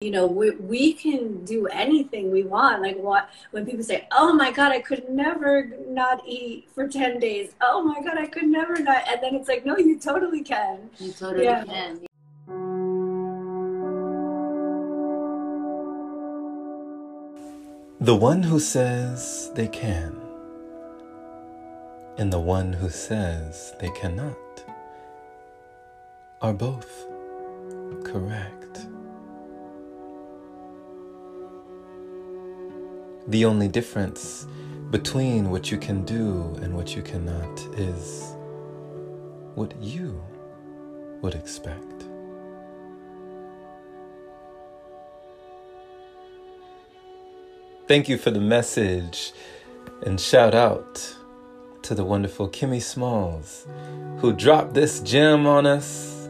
you know we, we can do anything we want. Like what when people say oh my god i could never not eat for 10 days. Oh my god i could never not and then it's like no you totally can. You totally yeah. can. The one who says they can and the one who says they cannot are both correct The only difference between what you can do and what you cannot is what you would expect. Thank you for the message and shout out to the wonderful Kimmy Smalls who dropped this gem on us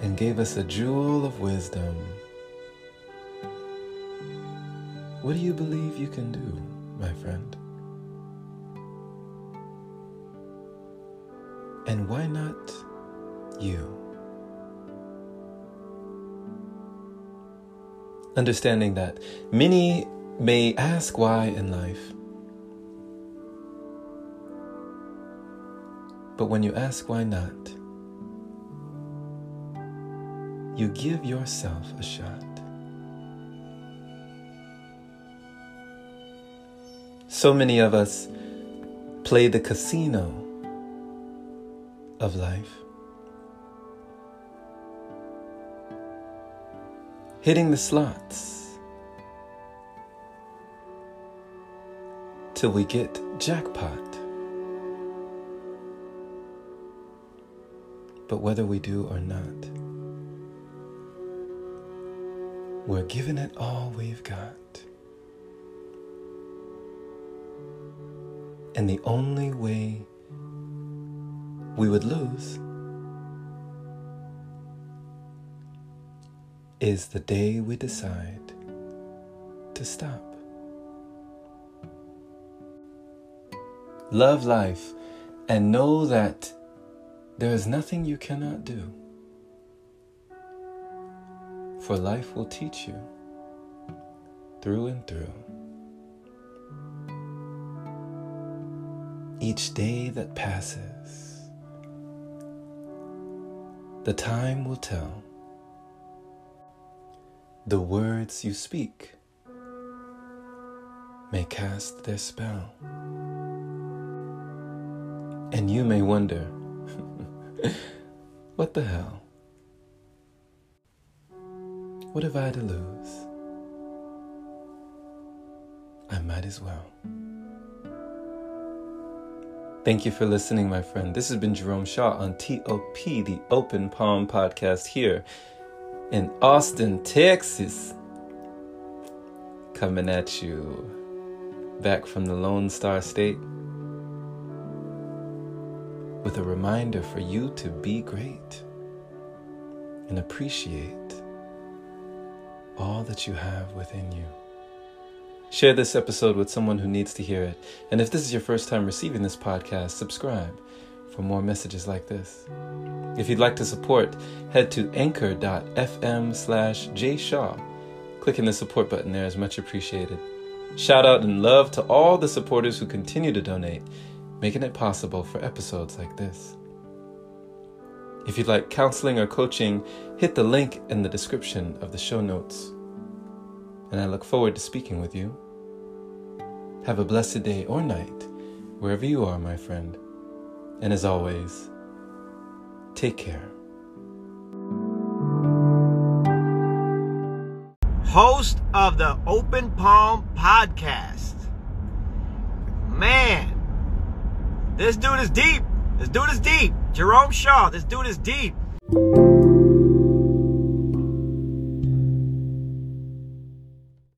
and gave us a jewel of wisdom. What do you believe you can do, my friend? And why not you? Understanding that many may ask why in life, but when you ask why not, you give yourself a shot. So many of us play the casino of life. Hitting the slots till we get jackpot. But whether we do or not, we're giving it all we've got. And the only way we would lose is the day we decide to stop. Love life and know that there is nothing you cannot do. For life will teach you through and through. Each day that passes, the time will tell. The words you speak may cast their spell. And you may wonder, what the hell? What have I to lose? I might as well. Thank you for listening, my friend. This has been Jerome Shaw on TOP, the Open Palm Podcast, here in Austin, Texas. Coming at you back from the Lone Star State with a reminder for you to be great and appreciate all that you have within you. Share this episode with someone who needs to hear it. And if this is your first time receiving this podcast, subscribe for more messages like this. If you'd like to support, head to anchor.fm slash jshaw. Clicking the support button there is much appreciated. Shout out and love to all the supporters who continue to donate, making it possible for episodes like this. If you'd like counseling or coaching, hit the link in the description of the show notes and I look forward to speaking with you. Have a blessed day or night, wherever you are, my friend. And as always, take care. Host of the Open Palm Podcast. Man, this dude is deep. This dude is deep. Jerome Shaw, this dude is deep.